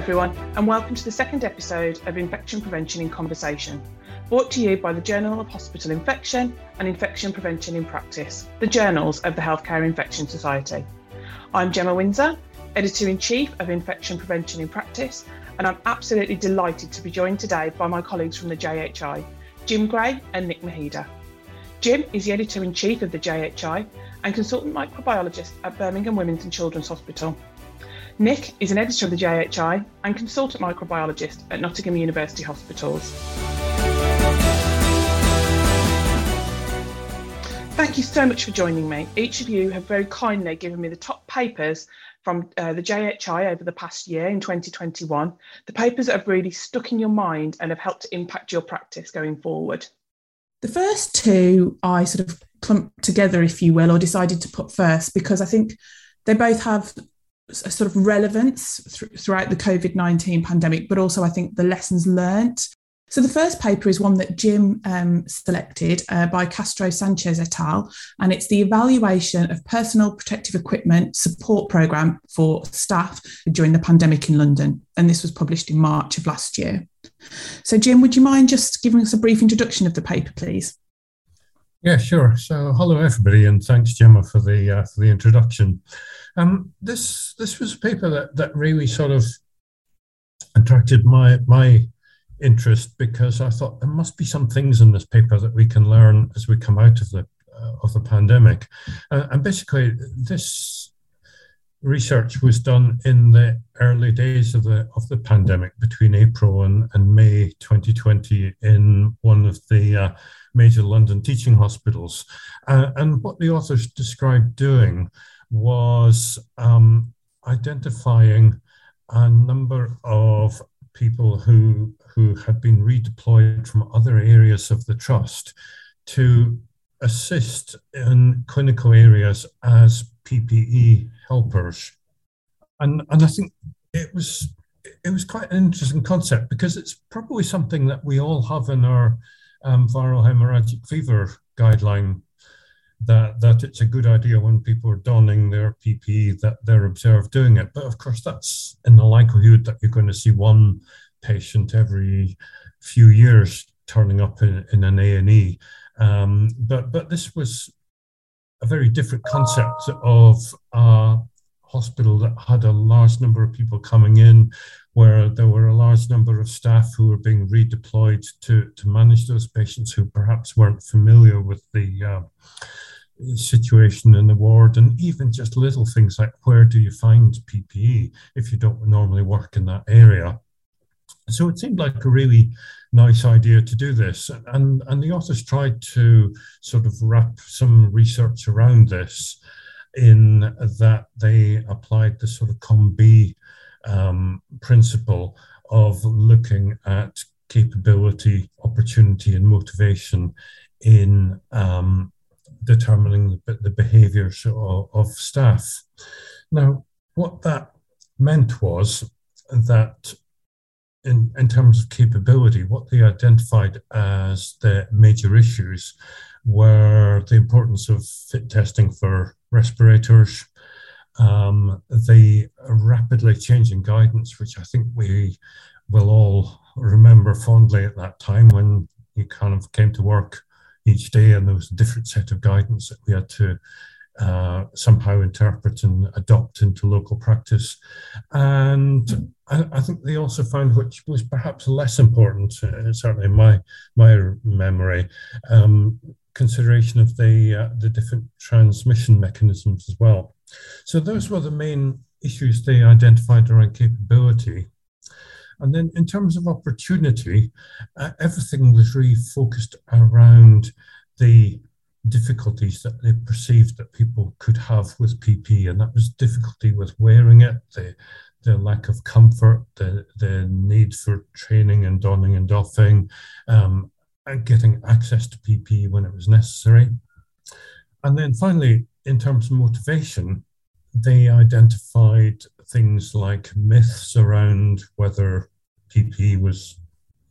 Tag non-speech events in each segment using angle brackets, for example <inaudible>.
everyone, and welcome to the second episode of Infection Prevention in Conversation, brought to you by the Journal of Hospital Infection and Infection Prevention in Practice, the journals of the Healthcare Infection Society. I'm Gemma Windsor, Editor in Chief of Infection Prevention in Practice, and I'm absolutely delighted to be joined today by my colleagues from the JHI, Jim Gray and Nick Mahida. Jim is the Editor in Chief of the JHI and Consultant Microbiologist at Birmingham Women's and Children's Hospital. Nick is an editor of the JHI and consultant microbiologist at Nottingham University Hospitals. Thank you so much for joining me. Each of you have very kindly given me the top papers from uh, the JHI over the past year in 2021, the papers that have really stuck in your mind and have helped to impact your practice going forward. The first two I sort of clumped together, if you will, or decided to put first because I think they both have a sort of relevance th- throughout the COVID 19 pandemic, but also I think the lessons learnt. So the first paper is one that Jim um, selected uh, by Castro Sanchez et al. And it's the evaluation of personal protective equipment support program for staff during the pandemic in London. And this was published in March of last year. So Jim, would you mind just giving us a brief introduction of the paper, please? Yeah, sure. So, hello everybody, and thanks Gemma for the uh, for the introduction. Um, this this was a paper that that really sort of attracted my my interest because I thought there must be some things in this paper that we can learn as we come out of the uh, of the pandemic, uh, and basically this research was done in the early days of the of the pandemic between April and, and May 2020 in one of the uh, major London teaching hospitals. Uh, and what the authors described doing was um, identifying a number of people who, who had been redeployed from other areas of the trust to assist in clinical areas as PPE helpers. And, and I think it was it was quite an interesting concept because it's probably something that we all have in our um, viral hemorrhagic fever guideline that that it's a good idea when people are donning their PPE that they're observed doing it. But of course, that's in the likelihood that you're going to see one patient every few years turning up in, in an A and E. Um, but but this was a very different concept of a hospital that had a large number of people coming in where there were a large number of staff who were being redeployed to, to manage those patients who perhaps weren't familiar with the uh, situation in the ward, and even just little things like where do you find PPE if you don't normally work in that area. So it seemed like a really nice idea to do this, and and the authors tried to sort of wrap some research around this in that they applied the sort of COM-B um, principle of looking at capability, opportunity, and motivation in um, determining the, the behaviors of, of, staff. Now, what that meant was that in, in terms of capability, what they identified as the major issues were the importance of fit testing for respirators, um, the rapidly changing guidance, which I think we will all remember fondly at that time when you kind of came to work each day and there was a different set of guidance that we had to uh, somehow interpret and adopt into local practice. And I, I, think they also found, which was perhaps less important, uh, certainly in my my memory, um, consideration of the uh, the different transmission mechanisms as well. So those were the main issues they identified around capability. And then in terms of opportunity, uh, everything was really focused around the difficulties that they perceived that people could have with PP, and that was difficulty with wearing it, the, the lack of comfort, the, the need for training and donning and doffing, um, and getting access to PP when it was necessary. And then finally, in terms of motivation, they identified things like myths around whether PP was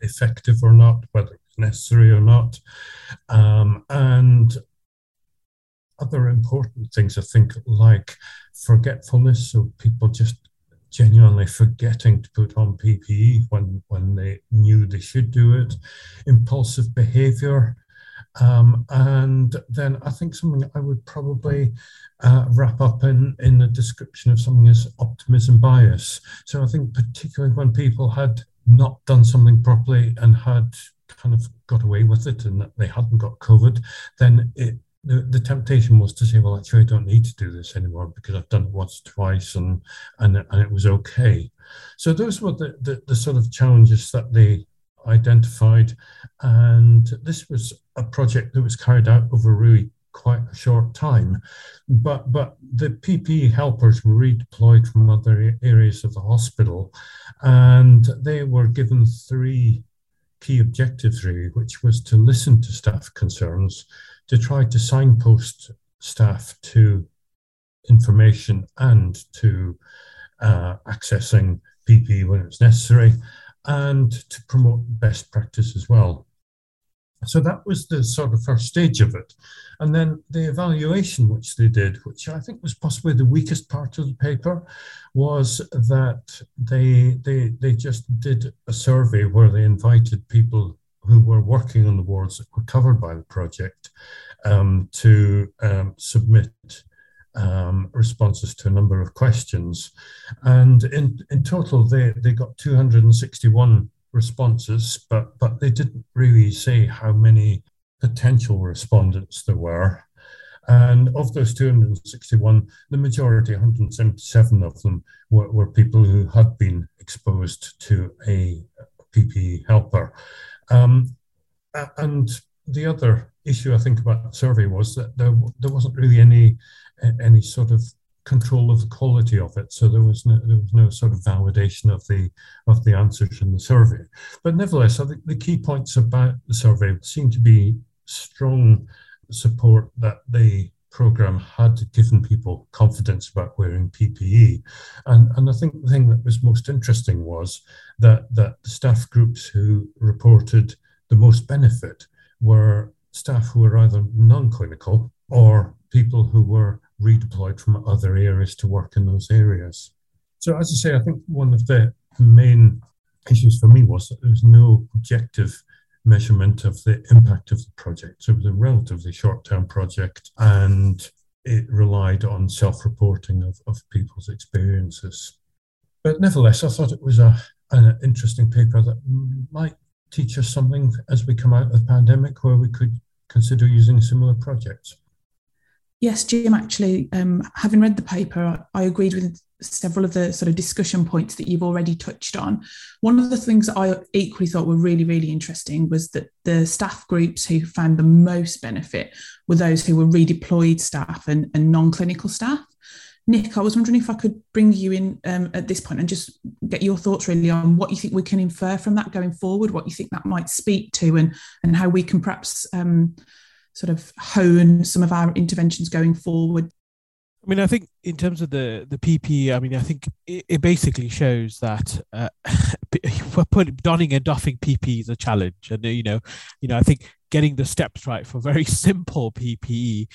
effective or not, whether it was necessary or not, um, and other important things, I think, like forgetfulness. So people just genuinely forgetting to put on PPE when, when they knew they should do it, impulsive behavior. Um, and then I think something I would probably uh, wrap up in, in the description of something as optimism bias. So I think particularly when people had not done something properly and had kind of got away with it and they hadn't got covered, then it the, the temptation was to say, well, actually, I don't need to do this anymore because I've done it once, twice, and and and it was okay. So those were the, the, the sort of challenges that they identified, and this was a project that was carried out over really quite a short time. But but the PPE helpers were redeployed from other areas of the hospital, and they were given three key objectives really, which was to listen to staff concerns to try to signpost staff to information and to uh, accessing PPE when it's necessary, and to promote best practice as well. So that was the sort of first stage of it. And then the evaluation which they did, which I think was possibly the weakest part of the paper, was that they they they just did a survey where they invited people who were working on the wards that were covered by the project um, to um, submit um, responses to a number of questions. And in, in total, they, they got 261 responses, but, but they didn't really say how many potential respondents there were. And of those 261, the majority, 177 of them, were, were people who had been exposed to a PPE helper. Um, and the other issue I think about the survey was that there, there wasn't really any any sort of control of the quality of it. So there was no there was no sort of validation of the of the answers in the survey. But nevertheless, I think the key points about the survey seem to be strong support that the program had given people confidence about wearing PPE. And, and I think the thing that was most interesting was that, that the staff groups who reported the most benefit were staff who were either non clinical or people who were redeployed from other areas to work in those areas. So, as I say, I think one of the main issues for me was that there was no objective measurement of the impact of the project. So, it was a relatively short term project and it relied on self reporting of, of people's experiences. But nevertheless, I thought it was a, an interesting paper that might teach us something as we come out of the pandemic where we could consider using similar projects? Yes, Jim, actually, um, having read the paper, I agreed with several of the sort of discussion points that you've already touched on. One of the things that I equally thought were really, really interesting was that the staff groups who found the most benefit were those who were redeployed staff and, and non clinical staff. Nick, I was wondering if I could bring you in um, at this point and just get your thoughts really on what you think we can infer from that going forward, what you think that might speak to, and and how we can perhaps um, sort of hone some of our interventions going forward. I mean, I think in terms of the the PPE, I mean, I think it, it basically shows that uh, <laughs> putting donning and doffing PPE is a challenge, and you know, you know, I think getting the steps right for very <laughs> simple PPE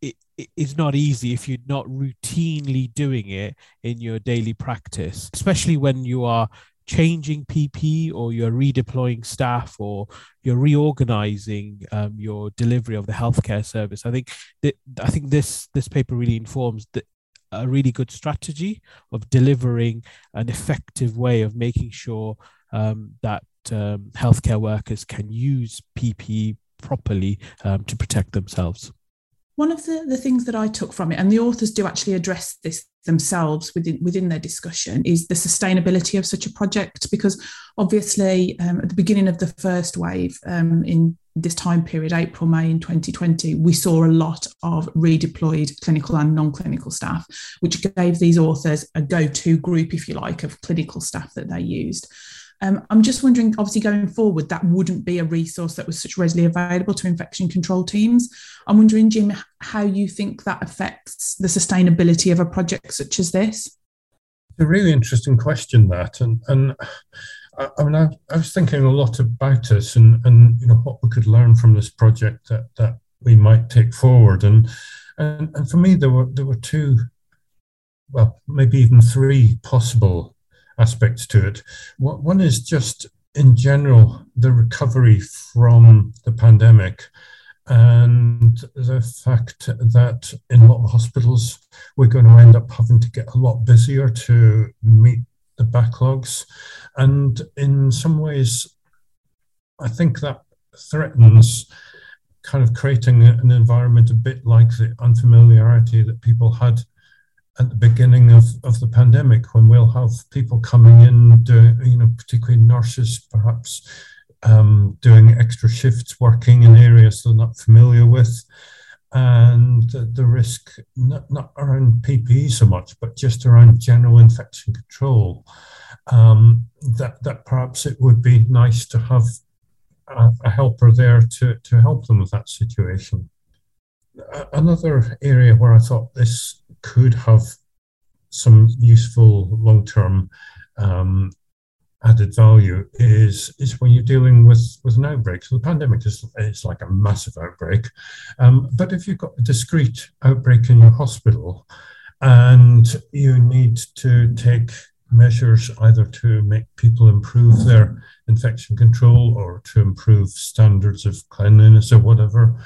it, it is not easy if you're not routinely doing it in your daily practice, especially when you are changing PP or you're redeploying staff or you're reorganizing um, your delivery of the healthcare service. I think that I think this this paper really informs that a really good strategy of delivering an effective way of making sure um, that um, healthcare workers can use PPE properly um, to protect themselves. One of the, the things that I took from it, and the authors do actually address this themselves within within their discussion, is the sustainability of such a project. Because obviously, um, at the beginning of the first wave um, in this time period, April May in 2020, we saw a lot of redeployed clinical and non-clinical staff, which gave these authors a go-to group, if you like, of clinical staff that they used. Um, I'm just wondering, obviously, going forward, that wouldn't be a resource that was such readily available to infection control teams. I'm wondering, Jim, how you think that affects the sustainability of a project such as this. It's a really interesting question, that, and and <sighs> I, I mean, I, I, was thinking a lot about this, and and you know what we could learn from this project that that we might take forward, and and and for me, there were there were two well, maybe even three possible aspects to it. One is just in general the recovery from the pandemic and the fact that in a lot of hospitals we're going to end up having to get a lot busier to meet the backlogs and in some ways i think that threatens kind of creating an environment a bit like the unfamiliarity that people had at the beginning of, of the pandemic when we'll have people coming in doing, you know, particularly nurses perhaps um, doing extra shifts, working in areas they're not familiar with. And the risk, not, not around PPE so much, but just around general infection control, um, that, that perhaps it would be nice to have a, a helper there to, to help them with that situation. Another area where I thought this could have some useful long term um, added value is is when you're dealing with with an outbreak. So the pandemic is it's like a massive outbreak, um, but if you've got a discrete outbreak in your hospital, and you need to take measures either to make people improve their infection control or to improve standards of cleanliness or whatever.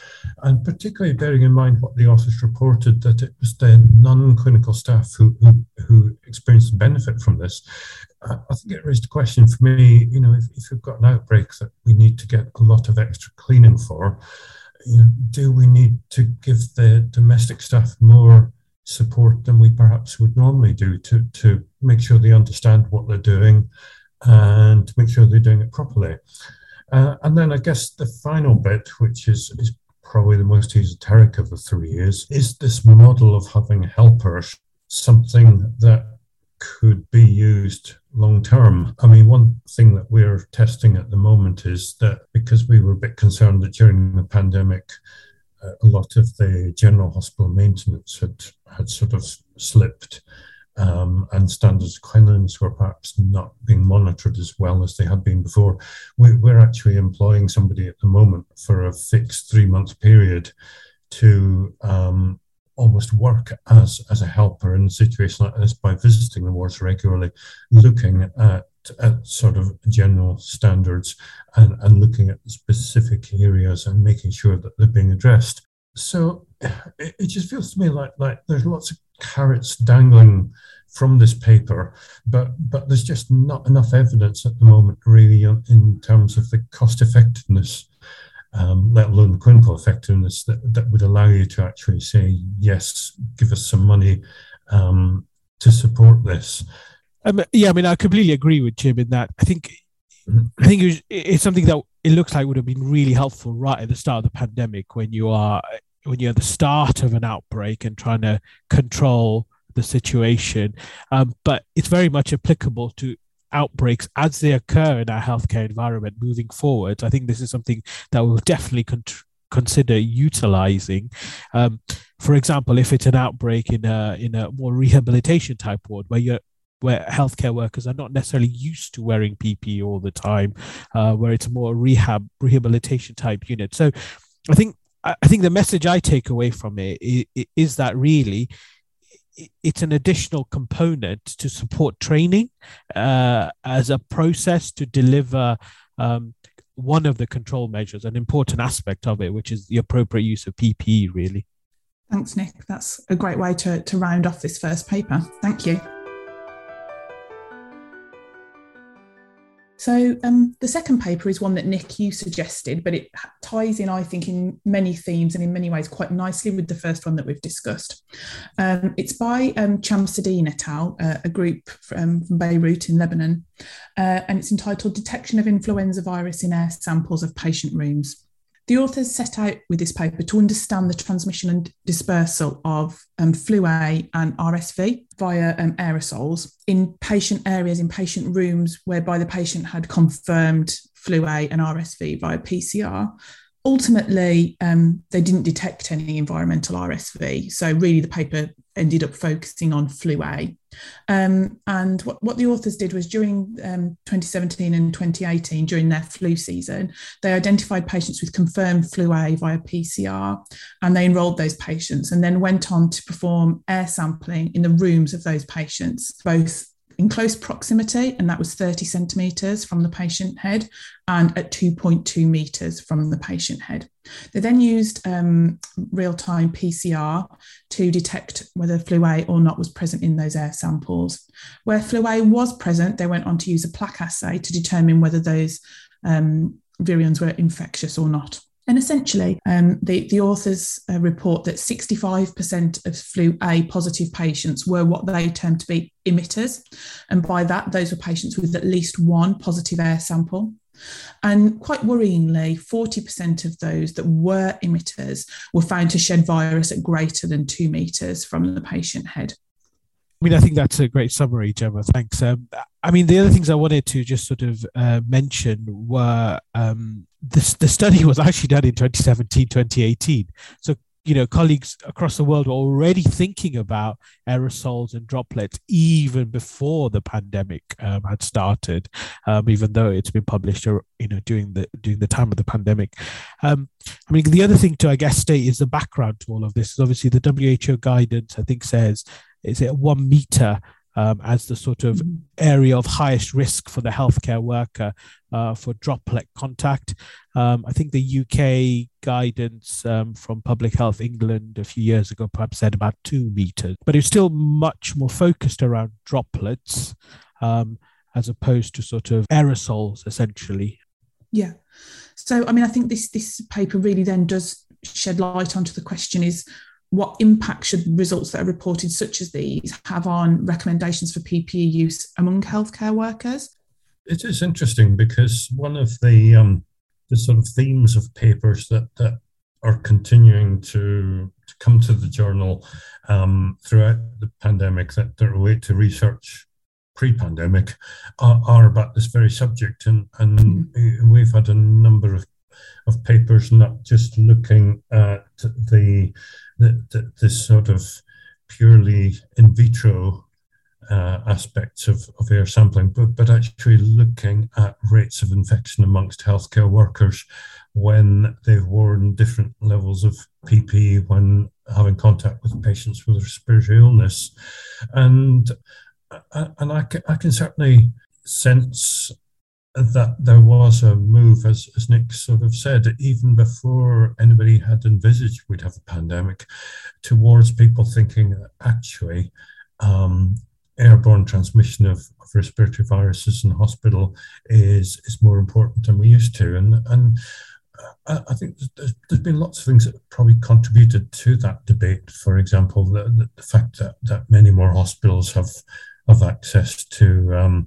And particularly bearing in mind what the office reported that it was the non clinical staff who, who, who, experienced the benefit from this. Uh, I think it raised a question for me you know, if, if we've got an outbreak that we need to get a lot of extra cleaning for, you know, do we need to give the domestic staff more? Support than we perhaps would normally do to, to make sure they understand what they're doing and make sure they're doing it properly. Uh, and then I guess the final bit, which is, is probably the most esoteric of the three, is, is this model of having helpers something that could be used long term. I mean, one thing that we're testing at the moment is that because we were a bit concerned that during the pandemic, a lot of the general hospital maintenance had had sort of slipped, um, and standards of cleanliness were perhaps not being monitored as well as they had been before. We, we're actually employing somebody at the moment for a fixed three month period to um, almost work as, as a helper in a situation like this by visiting the wards regularly, looking at, at sort of general standards and, and looking at specific areas and making sure that they're being addressed. So it, it just feels to me like like there's lots of carrots dangling from this paper, but but there's just not enough evidence at the moment, really, in terms of the cost effectiveness, um, let alone clinical effectiveness, that, that would allow you to actually say yes, give us some money um, to support this. Um, yeah, I mean, I completely agree with Jim in that. I think. I think it was, it's something that it looks like would have been really helpful right at the start of the pandemic when you are when you're at the start of an outbreak and trying to control the situation. Um, but it's very much applicable to outbreaks as they occur in our healthcare environment moving forward. I think this is something that we'll definitely con- consider utilizing. Um, for example, if it's an outbreak in a in a more rehabilitation type ward where you're where healthcare workers are not necessarily used to wearing PPE all the time, uh, where it's more rehab rehabilitation type unit. So I think I think the message I take away from it is that really it's an additional component to support training uh, as a process to deliver um, one of the control measures, an important aspect of it, which is the appropriate use of PPE, really. Thanks, Nick. That's a great way to, to round off this first paper. Thank you. So um, the second paper is one that Nick you suggested, but it ties in, I think, in many themes and in many ways quite nicely with the first one that we've discussed. Um, it's by um, Chamsadine et al., uh, a group from, from, Beirut in Lebanon, uh, and it's entitled "Detection of Influenza Virus in Air Samples of Patient Rooms." The authors set out with this paper to understand the transmission and dispersal of um, flu A and RSV via um, aerosols in patient areas, in patient rooms whereby the patient had confirmed flu A and RSV via PCR. Ultimately, um, they didn't detect any environmental RSV. So, really, the paper ended up focusing on flu A. Um, and what, what the authors did was during um, 2017 and 2018, during their flu season, they identified patients with confirmed flu A via PCR and they enrolled those patients and then went on to perform air sampling in the rooms of those patients, both in close proximity, and that was 30 centimetres from the patient head, and at 2.2 metres from the patient head. They then used um, real time PCR to detect whether flu A or not was present in those air samples. Where flu A was present, they went on to use a plaque assay to determine whether those um, virions were infectious or not. And essentially, um, the, the authors uh, report that 65% of flu A positive patients were what they termed to be emitters. And by that, those were patients with at least one positive air sample. And quite worryingly, 40% of those that were emitters were found to shed virus at greater than two metres from the patient head. I mean, I think that's a great summary, Gemma. Thanks. Um, I mean, the other things I wanted to just sort of uh, mention were um, this, the study was actually done in 2017, 2018. So, you know, colleagues across the world were already thinking about aerosols and droplets even before the pandemic um, had started, um, even though it's been published, uh, you know, during the during the time of the pandemic. Um, I mean, the other thing to, I guess, state is the background to all of this is obviously the WHO guidance, I think, says is it one meter um, as the sort of mm-hmm. area of highest risk for the healthcare worker uh, for droplet contact. Um, I think the UK guidance um, from Public Health England a few years ago perhaps said about two meters, but it's still much more focused around droplets um, as opposed to sort of aerosols, essentially. Yeah. So, I mean, I think this this paper really then does shed light onto the question: is what impact should results that are reported, such as these, have on recommendations for PPE use among healthcare workers? It is interesting because one of the um, the sort of themes of papers that that are continuing to, to come to the journal um, throughout the pandemic that, that relate to research pre-pandemic are, are, about this very subject and, and mm-hmm. we've had a number of, of papers not just looking at the the, the, sort of purely in vitro uh, aspects of, of air sampling, but, but actually looking at rates of infection amongst healthcare workers when they've worn different levels of PPE when having contact with patients with respiratory illness. And, uh, and I, can, I can certainly sense that there was a move, as, as Nick sort of said, even before anybody had envisaged we'd have a pandemic, towards people thinking that actually um, airborne transmission of, of, respiratory viruses in hospital is is more important than we used to. And and I, I think there's, there's been lots of things that probably contributed to that debate. For example, the, the, the fact that, that many more hospitals have have access to um,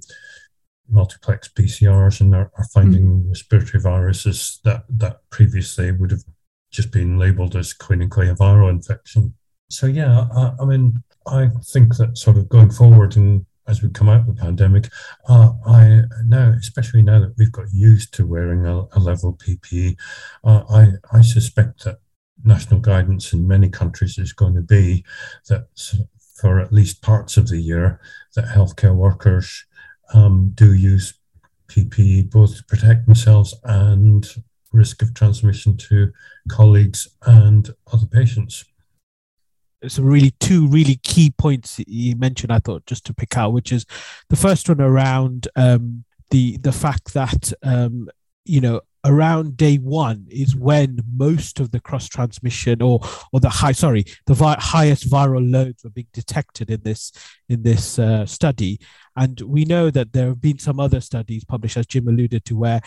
multiplex PCRs and are, are finding mm. respiratory viruses that, that previously would have just been labeled as clinically clay viral infection. So, yeah, I, I, mean, I think that sort of going forward and as we come out of the pandemic, uh, I now, especially now that we've got used to wearing a, a level PPE, uh, I, I suspect that national guidance in many countries is going to be that for at least parts of the year, that healthcare workers um, do use PPE both to protect themselves and risk of transmission to colleagues and other patients. Some really two really key points you mentioned. I thought just to pick out, which is the first one around um, the the fact that um, you know around day one is when most of the cross transmission or or the high sorry the vi- highest viral loads were being detected in this in this uh, study and we know that there have been some other studies published as jim alluded to where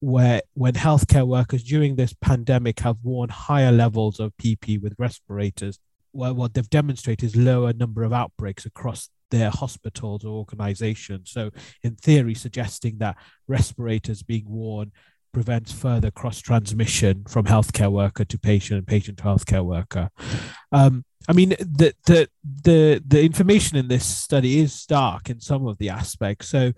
where when healthcare workers during this pandemic have worn higher levels of pp with respirators what they've demonstrated is lower number of outbreaks across their hospitals or organizations so in theory suggesting that respirators being worn prevents further cross transmission from healthcare worker to patient and patient to healthcare worker. Um, I mean, the, the the the information in this study is stark in some of the aspects. So,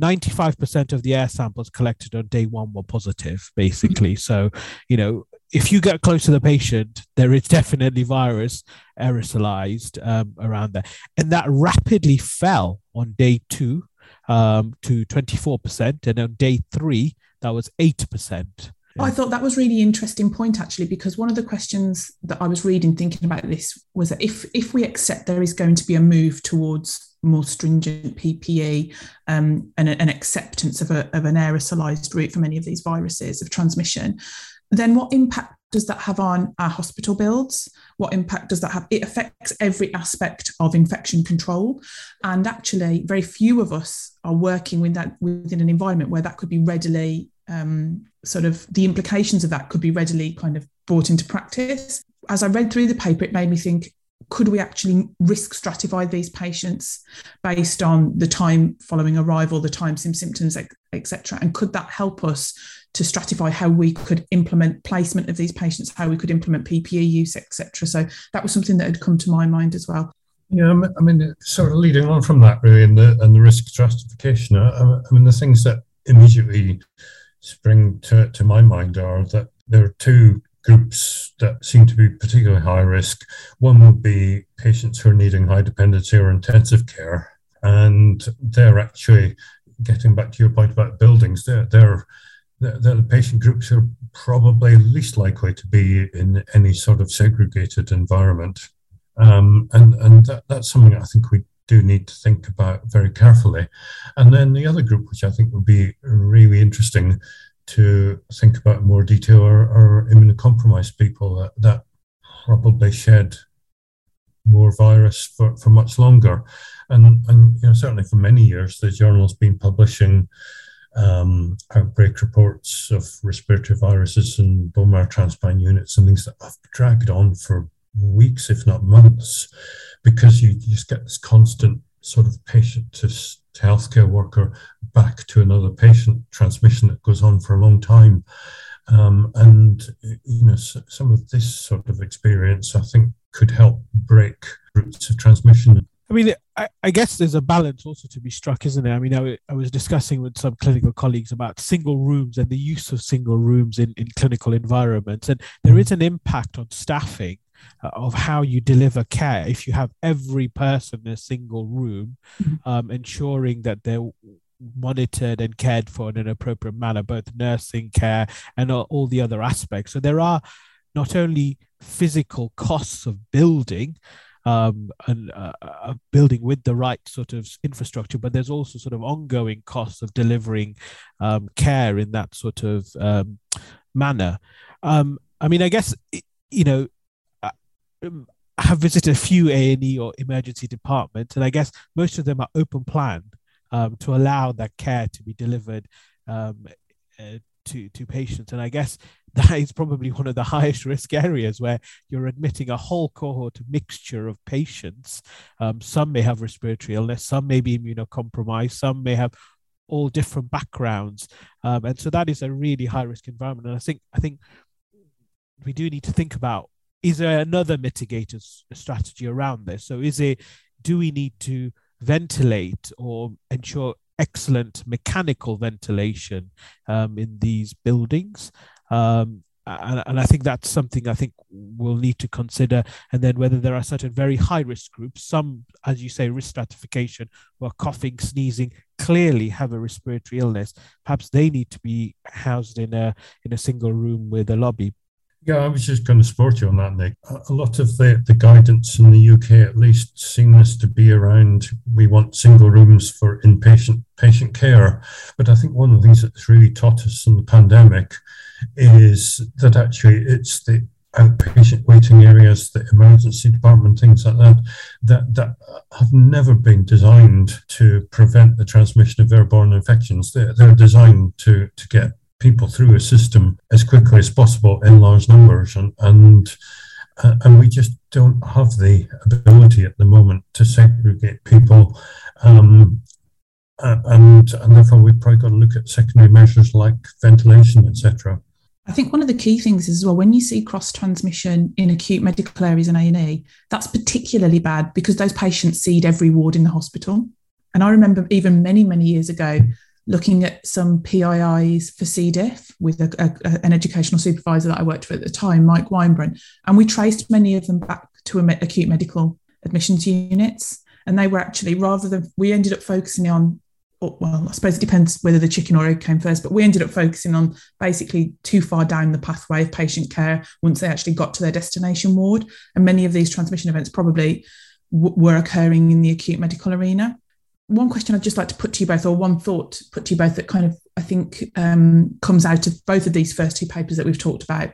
95% of the air samples collected on day one were positive, basically. So, you know, if you get close to the patient, there is definitely virus aerosolized um, around there. And that rapidly fell on day two um, to 24%. And on day three, that was 8%. I thought that was really interesting point actually, because one of the questions that I was reading thinking about this was that if if we accept there is going to be a move towards more stringent PPE um, and an acceptance of, a, of an aerosolized route for many of these viruses of transmission, then what impact does that have on our hospital builds? What impact does that have? It affects every aspect of infection control. And actually, very few of us are working with that within an environment where that could be readily um, sort of the implications of that could be readily kind of brought into practice. As I read through the paper, it made me think could we actually risk stratify these patients based on the time following arrival, the time symptoms, etc.? And could that help us to stratify how we could implement placement of these patients, how we could implement PPE use, etc.? So that was something that had come to my mind as well. Yeah, I mean, sort of leading on from that, really, and the and the risk stratification. I, I mean, the things that immediately spring to, to my mind are that there are two groups that seem to be particularly high risk. One would be patients who are needing high dependency or intensive care, and they're actually getting back to your point about buildings. They're they're they're the patient groups who are probably least likely to be in any sort of segregated environment. Um, and and that, that's something I think we do need to think about very carefully. And then the other group, which I think would be really interesting to think about in more detail, are, are immunocompromised people that, that probably shed more virus for, for much longer. And, and you know, certainly for many years, the journal's been publishing um, outbreak reports of respiratory viruses and bone marrow transplant units and things that have dragged on for weeks, if not months because you, just get this constant sort of patient to, to healthcare worker back to another patient transmission that goes on for a long time. Um, and you know, some of this sort of experience, I think, could help break routes of transmission. I mean, I, I, guess there's a balance also to be struck, isn't there? I mean, I, I, was discussing with some clinical colleagues about single rooms and the use of single rooms in, in clinical environments. And there is an impact on staffing of how you deliver care if you have every person in a single room mm-hmm. um, ensuring that they're monitored and cared for in an appropriate manner both nursing care and all the other aspects so there are not only physical costs of building um, and uh, uh, building with the right sort of infrastructure, but there's also sort of ongoing costs of delivering um, care in that sort of um, manner. Um, I mean, I guess you know have visited a few A and E or emergency departments, and I guess most of them are open plan um, to allow that care to be delivered um, uh, to to patients. And I guess <laughs> that is probably one of the <laughs> highest risk areas where you're admitting a whole cohort, mixture of patients. Um, some may have respiratory illness, some may be immunocompromised, some may have all different backgrounds, um, and so that is a really high risk environment. And I think I think we do need to think about is there another mitigator strategy around this? So is it do we need to ventilate or ensure excellent mechanical ventilation um, in these buildings? Um, and, and, I think that's something I think we'll need to consider. And then whether there are certain very high risk groups, some, as you say, risk stratification, who are coughing, sneezing, clearly have a respiratory illness. Perhaps they need to be housed in a in a single room with a lobby. Yeah, I was just going to support you on that, Nick. A lot of the, the guidance in the UK, at least, seems to be around we want single rooms for inpatient patient care. But I think one of the things that's really taught us in the pandemic is that actually it's the outpatient waiting areas, the emergency department, things like that, that, that have never been designed to prevent the transmission of airborne infections. They're, they're designed to, to get people through a system as quickly as possible in large numbers, and and uh, and we just don't have the ability at the moment to segregate people. Um, and and therefore we've probably got to look at secondary measures like ventilation, etc. I think one of the key things is well when you see cross transmission in acute medical areas and A and E, that's particularly bad because those patients seed every ward in the hospital. And I remember even many many years ago looking at some PIIs for C. diff with a, a, an educational supervisor that I worked with at the time, Mike Weinbrun, and we traced many of them back to acute medical admissions units. And they were actually rather than we ended up focusing on oh, well, I suppose it depends whether the chicken or egg came first, but we ended up focusing on basically too far down the pathway of patient care once they actually got to their destination ward. And many of these transmission events probably w- were occurring in the acute medical arena. One question I'd just like to put to you both, or one thought put to you both that kind of I think um, comes out of both of these first two papers that we've talked about.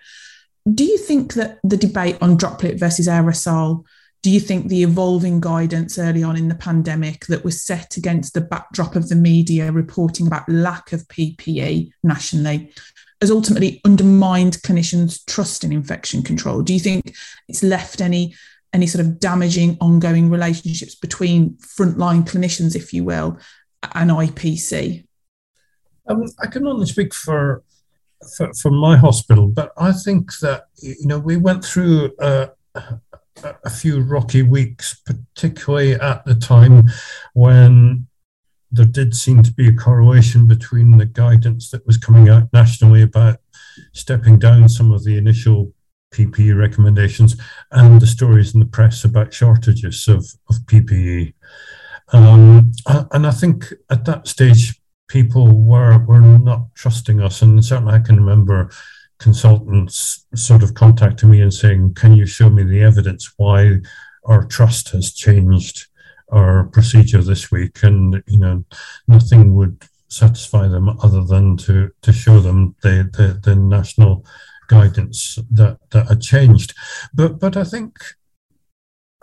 Do you think that the debate on droplet versus aerosol do you think the evolving guidance early on in the pandemic that was set against the backdrop of the media reporting about lack of PPE nationally has ultimately undermined clinicians' trust in infection control? Do you think it's left any any sort of damaging ongoing relationships between frontline clinicians, if you will, and IPC? Um, I can only speak for, for, for my hospital, but I think that you know we went through a, a few rocky weeks, particularly at the time when there did seem to be a correlation between the guidance that was coming out nationally about stepping down some of the initial PPE recommendations and the stories in the press about shortages of, of PPE. Um, and I think at that stage, people were, were not trusting us. And certainly I can remember consultants sort of contacting me and saying, Can you show me the evidence why our trust has changed our procedure this week? And, you know, nothing would satisfy them other than to, to show them the, the, the national guidance that, that had changed. But, but I think,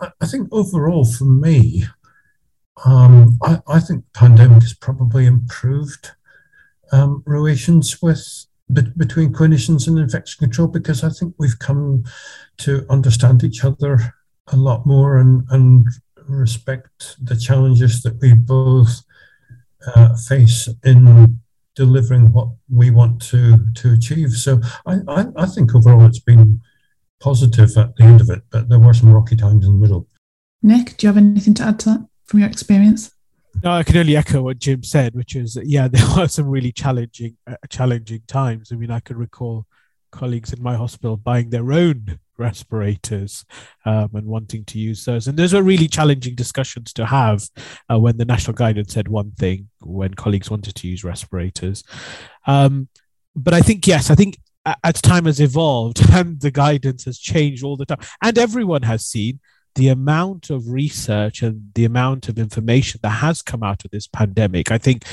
I think overall for me, um, I, I think pandemic has probably improved um, relations with between clinicians and infection control because I think we've come to understand each other a lot more and, and respect the challenges that we both uh, face in delivering what we want to to achieve. So I, I, I think overall it's been positive at the end of it, but there were some rocky times in the middle. Nick, do you have anything to add to that from your experience? No, I can only echo what Jim said, which is yeah, <laughs> there were some really challenging, uh, challenging times. I mean, I can recall colleagues in my hospital buying their own respirators um, and wanting to use those. And those were really challenging discussions to have uh, when the national guidance said one thing, when colleagues wanted to use respirators. Um, but I think yes, I think as time has evolved <laughs> and the guidance has changed all the time, and everyone has seen the amount of research and the amount of information that has come out of this pandemic, I think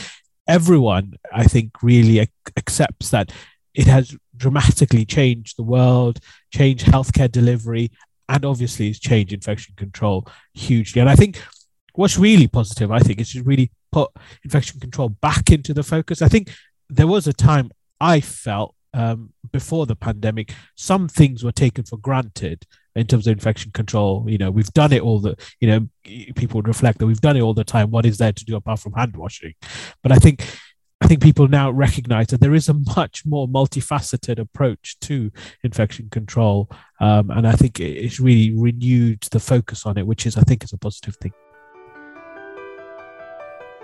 everyone, I think, really ac- accepts that it has dramatically changed the world, changed healthcare delivery, and obviously it's changed infection control hugely. And I think what's really positive, I think, is to really put infection control back into the focus. I think there was a time I felt um, before the pandemic, some things were taken for granted in terms of infection control. You know, we've done it all the, you know, people reflect that we've done it all the time. What is there to do apart from hand washing? But I think I think people now recognize that there is a much more multifaceted approach to infection control. Um, and I think it's really renewed the focus on it, which is, I think, is a positive thing.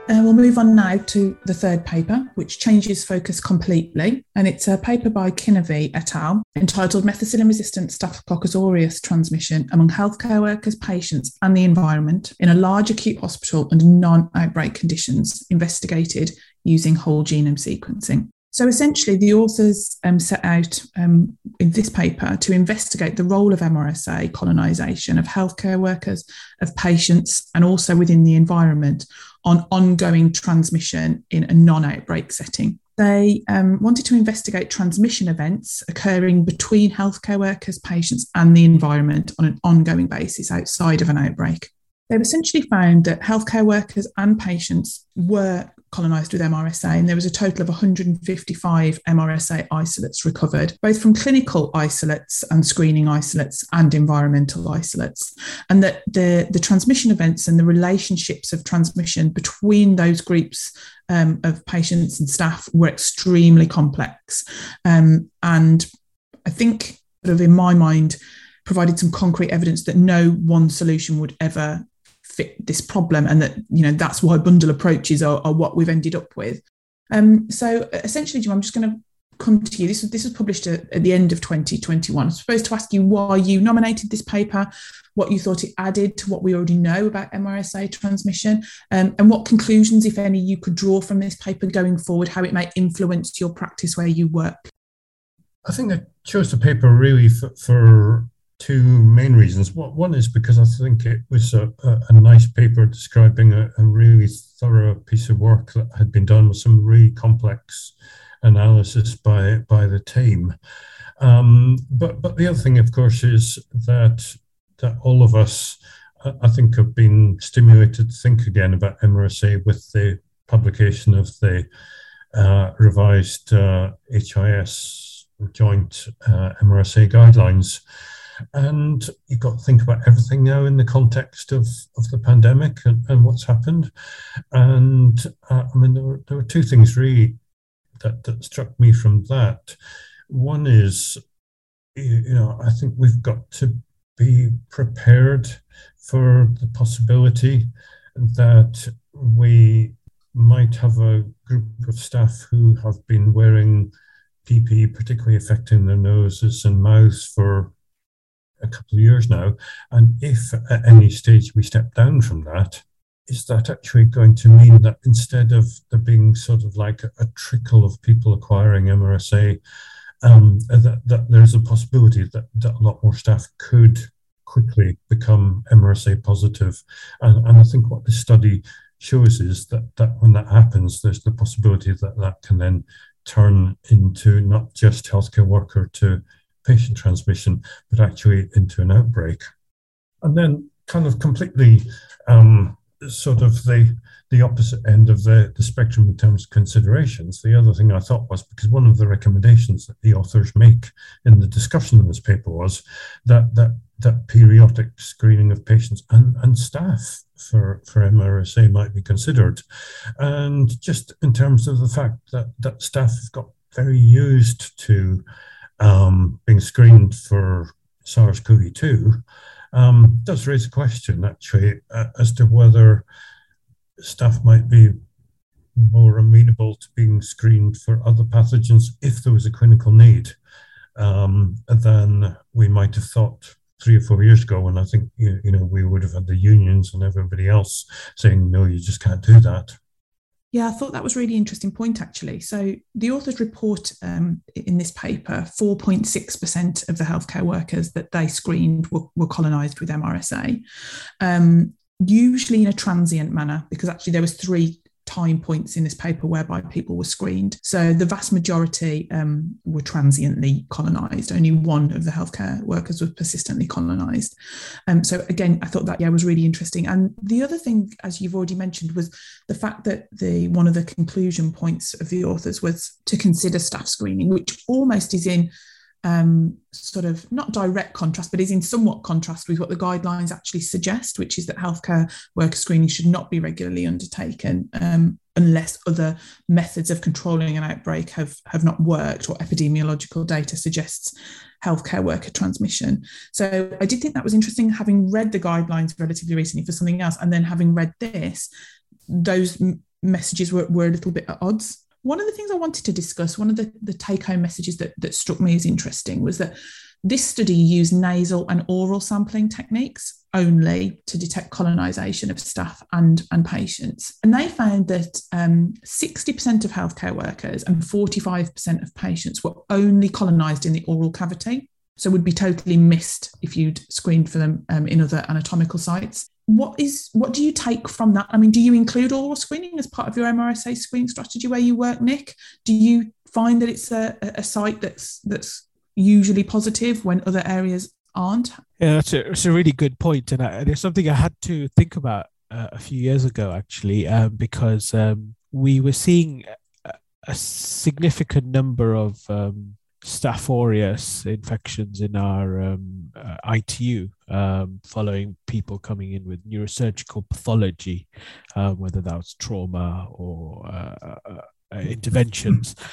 Uh, we'll move on now to the third paper, which changes focus completely. And it's a paper by Kinnevey et al. entitled Methicillin Resistant Staphylococcus aureus Transmission Among Healthcare Workers, Patients and the Environment in a Large Acute Hospital Under Non Outbreak Conditions, investigated using whole genome sequencing. So essentially, the authors um, set out um, in this paper to investigate the role of MRSA colonisation of healthcare workers, of patients, and also within the environment on ongoing transmission in a non outbreak setting. They um, wanted to investigate transmission events occurring between healthcare workers, patients, and the environment on an ongoing basis outside of an outbreak. They've essentially found that healthcare workers and patients were colonised with MRSA, and there was a total of 155 MRSA isolates recovered, both from clinical isolates and screening isolates and environmental isolates. And that the, the transmission events and the relationships of transmission between those groups um, of patients and staff were extremely complex. Um, and I think, sort of in my mind, provided some concrete evidence that no one solution would ever fit this problem and that you know that's why bundle approaches are, are what we've ended up with Um, so essentially, Jim, I'm just going to come to you. This was this was published at, at, the end of 2021. I'm supposed to ask you why you nominated this paper, what you thought it added to what we already know about MRSA transmission, um, and what conclusions, if any, you could draw from this paper going forward, how it might influence your practice where you work. I think I chose the paper really for, for two main reasons. One is because I think it was a, a, a nice paper describing a, a, really thorough piece of work that had been done with some really complex analysis by by the team. Um, but but the other thing, of course, is that that all of us, I think, have been stimulated to think again about MRSA with the publication of the uh, revised uh, HIS joint uh, MRSA guidelines. And you've got to think about everything now in the context of, of the pandemic and, and what's happened. And uh, I mean, there were, there were two things really that, that struck me from that. One is, you know, I think we've got to be prepared for the possibility that we might have a group of staff who have been wearing PPE, particularly affecting their noses and mouths for a couple of years now. And if at any stage we step down from that, is that actually going to mean that instead of there being sort of like a, a trickle of people acquiring MRSA, um, that, that there's a possibility that, that a lot more staff could quickly become MRSA positive. And, and I think what this study shows is that, that when that happens, there's the possibility that that can then turn into not just healthcare worker to patient transmission, but actually into an outbreak. And then kind of completely um, sort of the the opposite end of the, the spectrum in terms of considerations. The other thing I thought was because one of the recommendations that the authors make in the discussion of this paper was that that that periodic screening of patients and, and staff for, for MRSA might be considered. And just in terms of the fact that, that staff have got very used to um, being screened for SARS-CoV-2, um, does raise a question actually uh, as to whether staff might be more amenable to being screened for other pathogens if there was a clinical need um, than we might have thought three or four years ago when I think you, you know we would have had the unions and everybody else saying no you just can't do that yeah, I thought that was really interesting point actually. So the authors report um, in this paper 4.6% of the healthcare workers that they screened were, were colonised with MRSA, um, usually in a transient manner because actually there was three time points in this paper whereby people were screened. So the vast majority um, were transiently colonised. Only one of the healthcare workers was persistently colonised. Um, so again, I thought that yeah was really interesting. And the other thing, as you've already mentioned, was the fact that the one of the conclusion points of the authors was to consider staff screening, which almost is in um, sort of not direct contrast, but is in somewhat contrast with what the guidelines actually suggest, which is that healthcare worker screening should not be regularly undertaken um, unless other methods of controlling an outbreak have, have not worked or epidemiological data suggests healthcare worker transmission. So I did think that was interesting, having read the guidelines relatively recently for something else, and then having read this, those messages were, were a little bit at odds one of the things I wanted to discuss, one of the, the take home messages that, that struck me as interesting was that this study used nasal and oral sampling techniques only to detect colonisation of staff and, and patients. And they found that um, 60% of healthcare workers and 45% of patients were only colonised in the oral cavity. So would be totally missed if you'd screened for them um, in other anatomical sites what is what do you take from that? I mean, do you include oral screening as part of your MRSA screening strategy where you work, Nik? Do you find that it's a, a site that's that's usually positive when other areas aren't? Yeah, that's a, that's a really good point, and, I, and it's something I had to think about uh, a few years ago actually, um, because um, we were seeing a, significant number of um, Staph aureus infections in our um, uh, ITU um, following people coming in with neurosurgical pathology, um, whether that was trauma or uh, uh, uh, interventions. <laughs>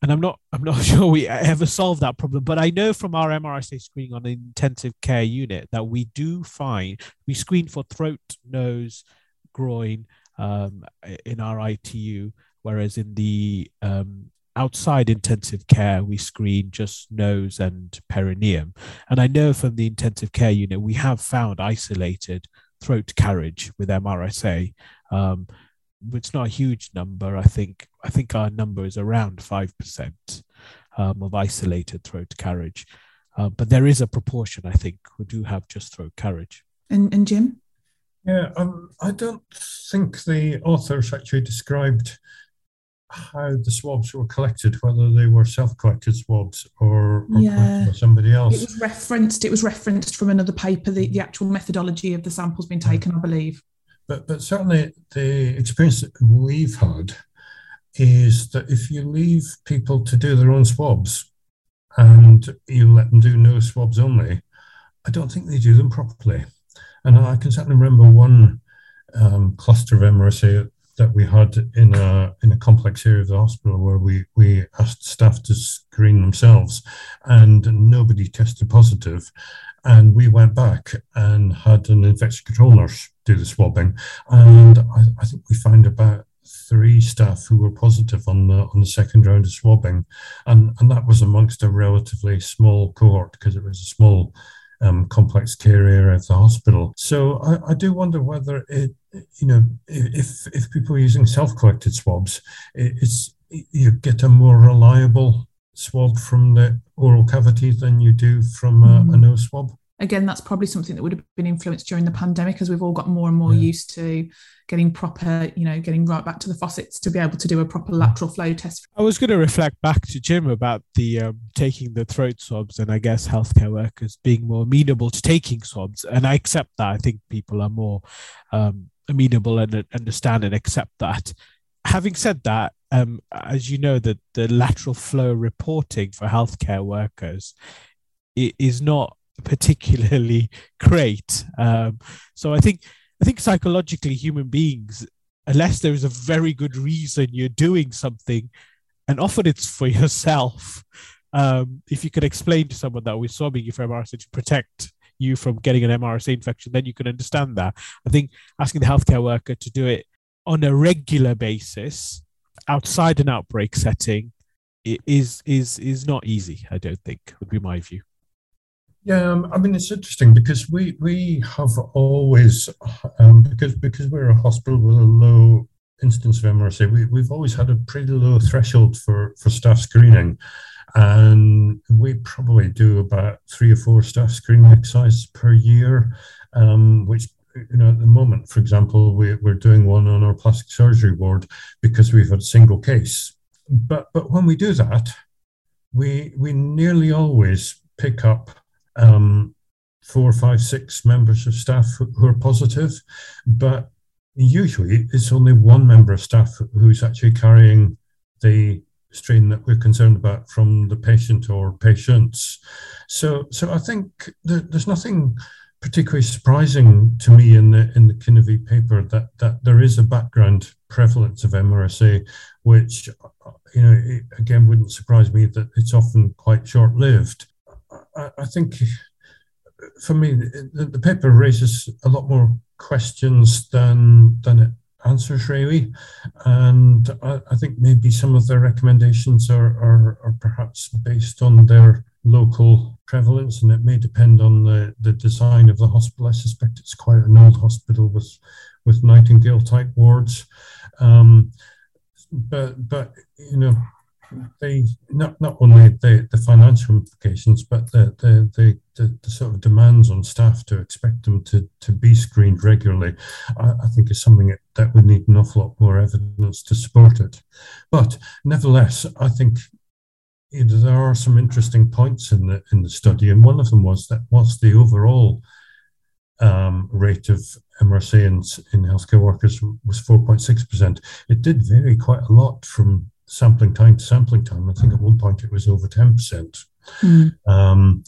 And I'm not, I'm not <laughs> sure we ever solved that problem, but I know from our MRSA screening on the intensive care unit that we do find we screen for throat, nose, groin um, in our ITU whereas in the um, outside intensive care, we screen just nose and perineum. And I know from the intensive care unit, we have found isolated throat carriage with MRSA. Um, it's not a huge number. I think I think our number is around five percent um, of isolated throat carriage, uh, but there is a proportion I think who do have just throat carriage. And, and Jim, yeah, um, I don't think the authors actually described how the swabs were collected, whether they were self-collected swabs or, or yeah. somebody else. It was referenced. It was referenced from another paper. The, the actual methodology of the samples being taken, I believe. But but certainly the experience that we've had is that if you leave people to do their own swabs and you let them do no swabs only, I don't think they do them properly. And I can certainly remember one um, cluster of MRSA that we had in a in a complex area of the hospital where we we asked staff to screen themselves, and nobody tested positive, and we went back and had an infection control nurse do the swabbing, and I, I think we found about three staff who were positive on the on the second round of swabbing, and and that was amongst a relatively small cohort because it was a small um, complex care area of the hospital. So I, I, do wonder whether it, you know, if if people are using self-collected swabs, it's you get a more reliable swab from the oral cavity than you do from a, mm. a nose swab again, that's probably something that would have been influenced during the pandemic as we've all got more and more yeah. used to getting proper, you know, getting right back to the fauces to be able to do a proper lateral flow test. I was going to reflect back to Jim about the um, taking the throat swabs and I guess healthcare workers being more amenable to taking swabs. And I accept that. I think people are more um, amenable and understand and accept that. Having said that, um, as you know, that the lateral flow reporting for healthcare workers is not particularly <laughs> great. Um, so I think I think psychologically, human beings, unless there is a very good reason you're doing something, and often it's for <laughs> yourself. Um, if you could explain to someone that we're swabbing you for MRSA to protect you from getting an MRSA infection, then you can understand that. I think asking the healthcare worker to do it on a regular basis outside an outbreak setting is is is not easy. I don't think would be my view. Yeah, um, I mean it's interesting because we we have always um, because because we're a hospital with a low instance of MRSA, we, we've always had a pretty low threshold for for staff screening, and we probably do about three or four staff screening exercises per year, um, which you know, at the moment, for example, we, we're doing one on our plastic surgery ward because we've had a single case. But but when we do that, we we nearly always pick up um, four, five, six members of staff who are positive, but usually it's only one member of staff who's actually carrying the strain that we're concerned about from the patient or patients. So, so I think there's nothing particularly surprising to me in the in the Kinnevey paper that that there is a background prevalence of MRSA, which you know again wouldn't surprise me that it's often quite short lived. I, I think for me, the, the, paper raises a lot more questions than than it answers really, and I, I think maybe some of the recommendations are, are, are perhaps based on their local prevalence, and it may depend on the, the design of the hospital. I suspect it's quite an old hospital with with Nightingale type wards, um, but but you know the not not only the, the financial implications, but the, the the, the, the sort of demands on staff to expect them to, to be screened regularly, I, I think is something that, that would need an awful lot more evidence to support it. But nevertheless, I think you know, there are some interesting points in the in the study, and one of them was that whilst the overall um, rate of MRSA in, in healthcare workers was 4.6%, it did vary quite a lot from sampling time to sampling time. I think at one point it was over 10%. Mm. Um,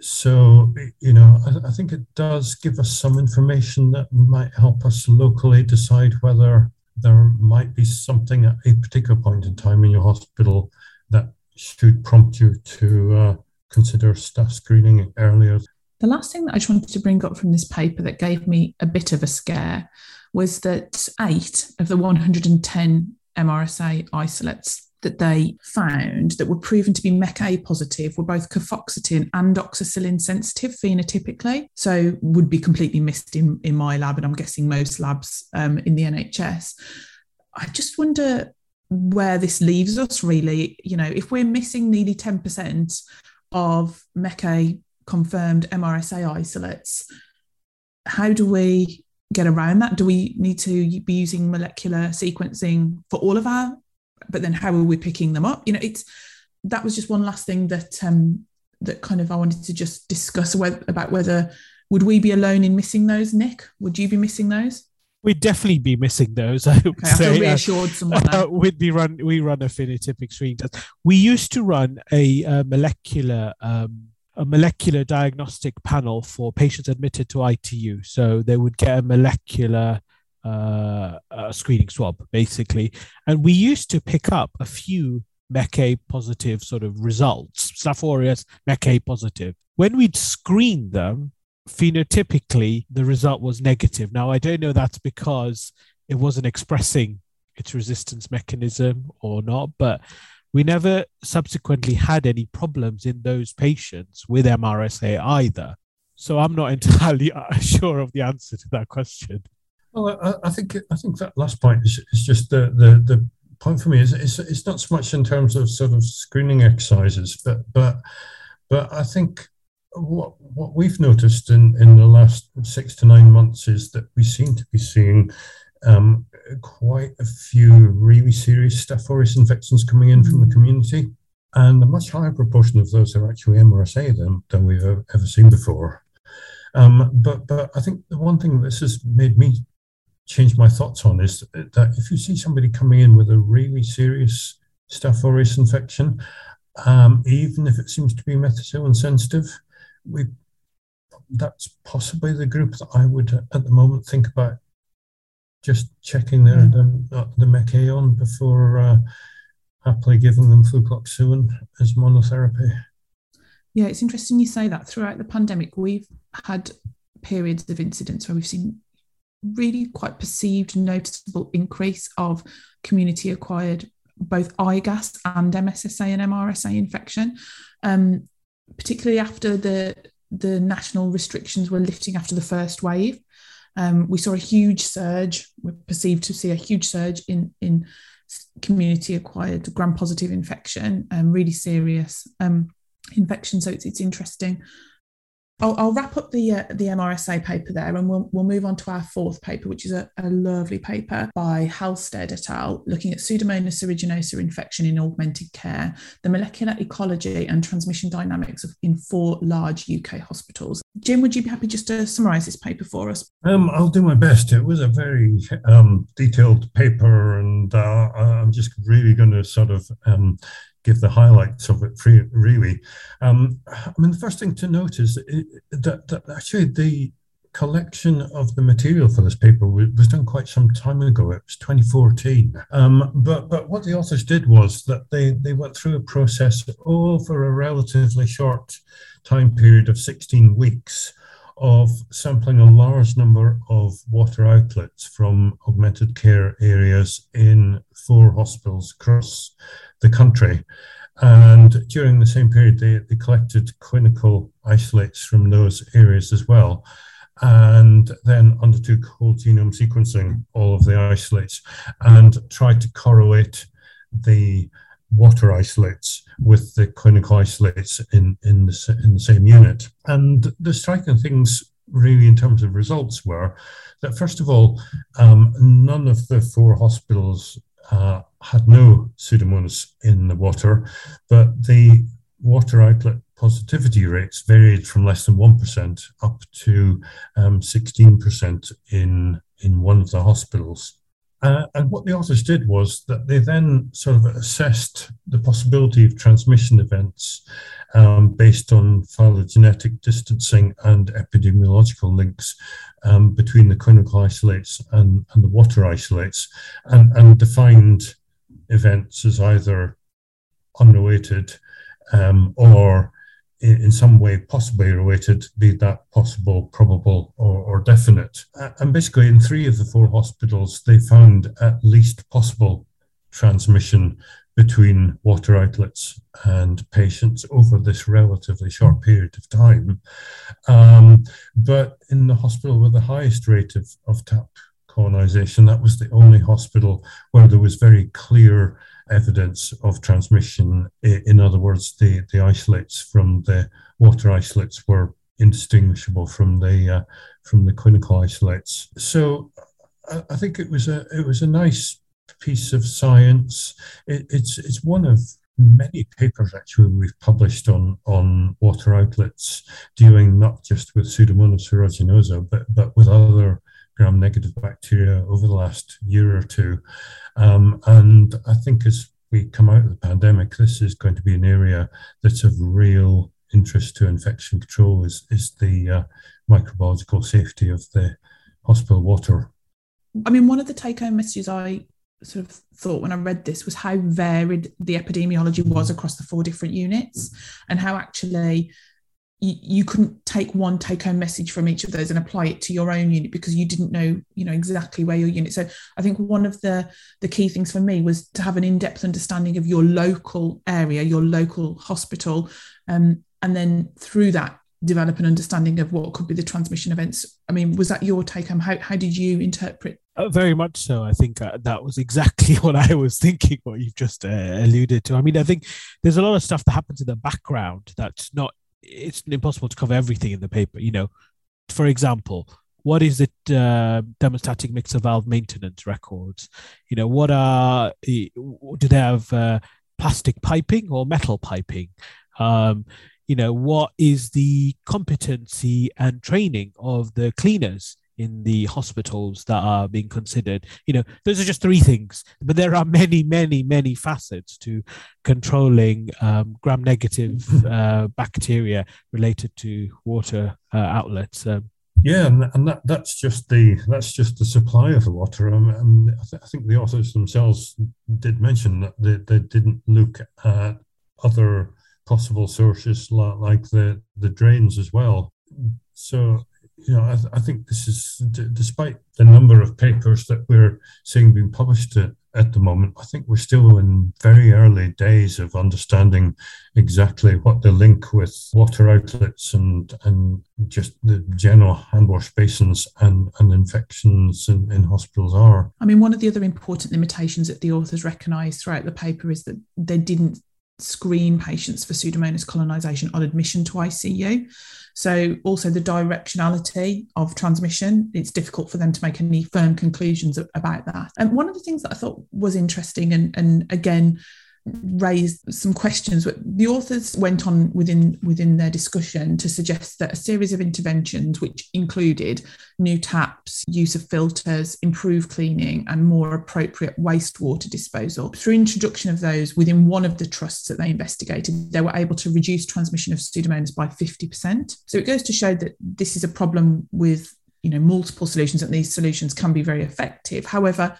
so, you know, I, I, think it does give us some information that might help us locally decide whether there might be something at a particular point in time in your hospital that should prompt you to uh, consider staff screening earlier. The last thing that I just wanted to bring up from this paper that gave me a bit of a scare was that eight of the 110 MRSA isolates that they found that were proven to be mecA positive were both cefoxitin and oxacillin sensitive phenotypically. So would be completely missed in, in my lab, and I'm guessing most labs um, in the NHS. I just wonder where this leaves us really. You know, if we're missing nearly 10% of mecA confirmed MRSA isolates, how do we get around that? Do we need to be using molecular sequencing for all of our but then how are we picking them up? You know, it's that was just one last thing that um, that kind of I wanted to just discuss whether, about whether would we be alone in missing those, Nik? Would you be missing those? We'd definitely be missing those. I would okay, say. I reassured uh, someone. Uh, <laughs> we'd be run. We run a phenotypic screen test. We used to run a, a molecular. Um, a molecular diagnostic panel for patients admitted to ITU. So they would get a molecular uh, screening swab, basically. And we used to pick up a few mecA positive sort of results, Staph aureus mecA positive. When we'd screen them, phenotypically, the result was negative. Now, I don't know that's because it wasn't expressing its resistance mechanism or not, but we never subsequently had any problems in those patients with MRSA either. So I'm not <laughs> entirely sure of the answer to that question. Well, I, I, think I think that last point is, is just the, the the point for me is it's, it's not so much in terms of sort of screening exercises, but but but I think what what we've noticed in in the last six to nine months is that we seem to be seeing um, quite a few really serious Staph aureus infections coming in from the mm. community, and a much higher proportion of those are actually MRSA than than we've ever seen before. Um, but but I think the one thing this has made me change my thoughts on is that if you see somebody coming in with a really serious Staph aureus infection, um, even if it seems to be methicillin sensitive, we that's possibly the group that I would at the moment think about just checking their mm. the, the mecA on before uh, happily giving them flucloxacillin as monotherapy. Yeah, it's interesting you say that. Throughout the pandemic, we've had periods of incidents where we've seen really quite perceived noticeable increase of community acquired both IGAS and MSSA and MRSA infection, um, particularly after the the national restrictions were lifting after the first wave. Um, we saw a huge surge. We're perceived to see a huge surge in in community acquired gram positive infection, um, really serious um, infection. So it's, it's interesting I'll, I'll, wrap up the uh, the MRSA paper there, and we'll we'll move on to our fourth paper, which is a, a lovely paper by Halstead et al. looking at Pseudomonas aeruginosa infection in augmented care, the molecular ecology and transmission dynamics of, in four large UK hospitals. Jim, would you be happy just to summarise this paper for us? Um, I'll do my best. It was a very um, detailed paper, and uh, I'm just really going to sort of um, give the highlights of it free, really. Um, I mean, the first thing to note is that, that, actually the collection of the material for this paper was done quite some time ago. It was 2014. Um, but but what the authors did was that they they went through a process over a relatively short time period of 16 weeks of sampling a large number of water outlets from augmented care areas in four hospitals across the country. And during the same period, they, they collected clinical isolates from those areas as well, and then undertook whole genome sequencing, all of the isolates, and tried to correlate the water isolates with the clinical isolates in, in, the, in the same unit. And the striking things, really, in terms of results, were that, first of all, um, none of the four hospitals uh, had no pseudomonas in the water, but the water outlet positivity rates varied from less than 1% up to um, 16% in, in one of the hospitals. Uh, and what the authors did was that they then sort of assessed the possibility of transmission events um, based on phylogenetic distancing and epidemiological links um, between the clinical isolates and, and the water isolates, and, and defined events as either unrelated um, or in, in, some way possibly related, be that possible, probable, or, or definite. And basically, in three of the four hospitals, they found at least possible transmission between water outlets and patients over this relatively short period of time. Um, but in the hospital with the highest rate of, of tap colonization, that was the only hospital where there was very clear evidence of transmission. In other words, the, the isolates from the water isolates were indistinguishable from the uh, from the clinical isolates. So I, I think it was a it was a nice piece of science. It, it's it's one of many papers actually we've published on on water outlets dealing not just with Pseudomonas aeruginosa but but with other gram-negative bacteria over the last year or two. Um, and I think as we come out of the pandemic, this is going to be an area that's of real interest to infection control is, is the uh, microbiological safety of the hospital water. I mean, one of the take home messages I sort of thought when I read this was how varied the epidemiology was across the four different units and how actually you, you couldn't take one take home message from each of those and apply it to your own unit because you didn't know you know exactly where your unit so i think one of the the key things for me was to have an in-depth understanding of your local area your local hospital um, and then through that develop an understanding of what could be the transmission events i mean was that your take home how, how did you interpret uh, very much so. I think uh, that was exactly <laughs> what I was thinking. What you've just uh, alluded to. I mean, I think there's a lot of stuff that happens in the background that's not. It's impossible to cover everything in the paper. You know, for example, what is it? Uh, thermostatic mixer valve maintenance records. You know, what are do they have uh, plastic piping or metal piping? Um, you know, what is the competency and training of the cleaners? In the hospitals that are being considered. You know, those are just three things, but there are many, many, many facets to controlling um, gram-negative uh, bacteria related to water uh, outlets. Um, yeah, and, and that, that's just the that's just the supply of the water. Um, and I, th- I, think the authors themselves did mention that they, they didn't look at other possible sources like, like the the drains as well. So you know, I, I, think this is, d- despite the number of papers that we're seeing being published at, at, the moment, I think we're still in very early days of understanding exactly what the link with water outlets and and just the general hand wash basins and, and infections in, in hospitals are. I mean, one of the other important limitations that the authors recognise throughout the paper is that they didn't screen patients for Pseudomonas colonization on admission to ICU. So, also the directionality of transmission, it's difficult for them to make any firm conclusions about that. And one of the things that I thought was interesting, and, and again, raised some questions. But The authors went on within within their discussion to suggest that a series of interventions, which included new taps, use of filters, improved cleaning, and more appropriate wastewater disposal, through introduction of those within one of the trusts that they investigated, they were able to reduce transmission of pseudomonas by 50%. So it goes to show that this is a problem with you know multiple solutions, and these solutions can be very effective. However,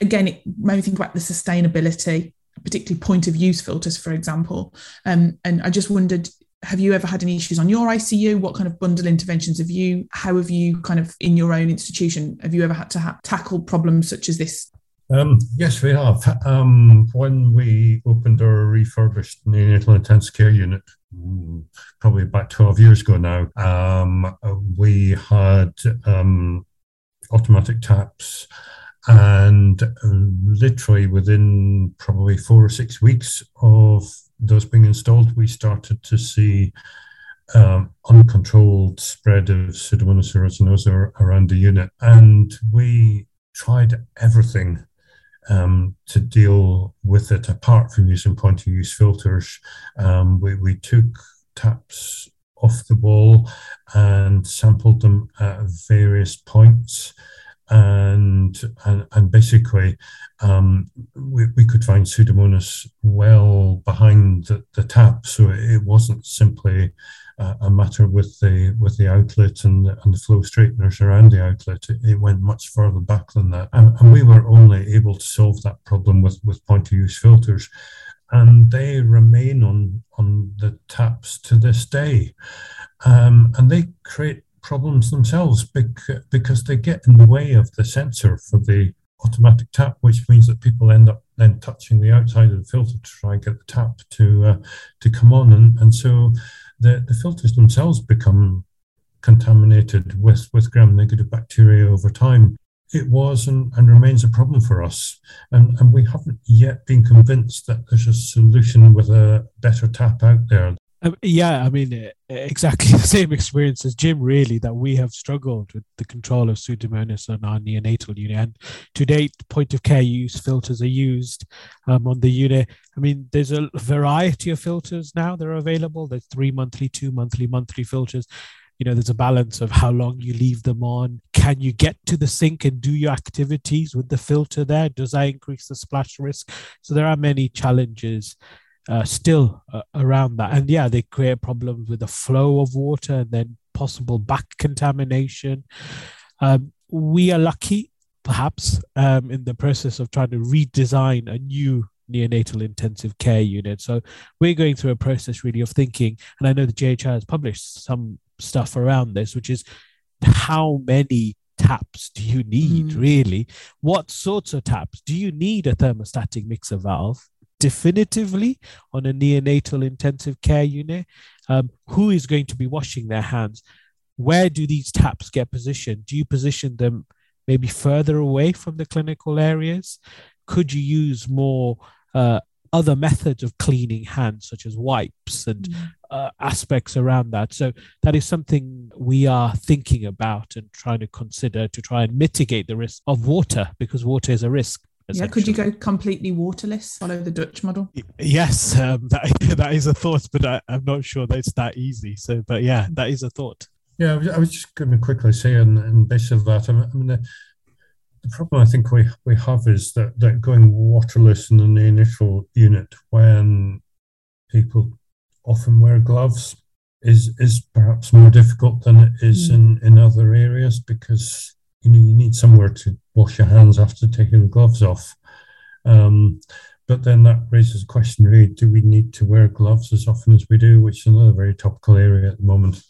again, it made me think about the sustainability particularly point of use filters, for example. Um, and I just wondered, have you ever had any issues on your ICU? What kind of bundle interventions have you? How have you kind of in your own institution? Have you ever had to ha- tackle problems such as this? Um, yes, we have. Um, when we opened our refurbished neonatal intensive care unit, mm, probably about 12 years ago now, um, we had um, automatic taps and um, literally within probably four or six weeks of those being installed, we started to see um, uncontrolled spread of Pseudomonas aeruginosa around the unit. And we tried everything um, to deal with it apart from using point of use filters. Um, we, we took taps off the wall and sampled them at various points and and, and basically um, we, we could find pseudomonas well behind the, the tap so it wasn't simply a, matter with the with the outlet and the, and the flow straighteners around the outlet. It, it went much further back than that. And, and, we were only able to solve that problem with with point of use filters. And they remain on on the taps to this day. Um, and they create problems themselves because they get in the way of the sensor for the automatic tap, which means that people end up then touching the outside of the filter to try and get the tap to uh, to come on, and and so the the filters themselves become contaminated with with gram-negative bacteria over time. It was and, and remains a problem for us, and and we haven't yet been convinced that there's a solution with a better tap out there. Um, yeah, I mean, uh, exactly <laughs> the same experience as Jim, really, that we have struggled with the control of Pseudomonas on our neonatal unit. And to date, point of care use filters are used um, on the unit. I mean, there's a variety of filters now that are available. There's three monthly, two monthly, monthly filters. You know, there's a balance of how long you leave them on. Can you get to the sink and do your activities with the filter there? Does that increase the splash risk? So there are many challenges uh, still uh, around that. And yeah, they create problems with the flow of water and then possible back contamination. Um, we are lucky, perhaps, um, in the process of trying to redesign a new neonatal intensive care unit. So we're going through a process really of thinking, and I know the JHI has published some stuff around this, which is how many taps do you need mm. really? What sorts of taps? Do you need a thermostatic mixer valve? Definitively on a neonatal intensive care unit? Um, who is going to be washing their hands? Where do these taps get positioned? Do you position them maybe further away from the clinical areas? Could you use more uh, other methods of cleaning hands, such as wipes and mm. uh, aspects around that. So that is something we are thinking about and trying to consider to try and mitigate the risk of water because water is a risk. Yeah, could you go completely waterless, follow the Dutch model? Yes, um, that <laughs> that is a thought, but I, am not sure that it's that easy. So, but yeah, that is a thought. Yeah, I was, just going to quickly say in, in base of that. I mean, the, the, problem I think we we have is that that going waterless in the initial unit when people often wear gloves is is perhaps more difficult than it is mm. in in other areas because you know you need somewhere to wash your hands after taking the gloves off. Um, but then that raises a question really do we need to wear gloves as often as we do, which is another very topical area at the moment.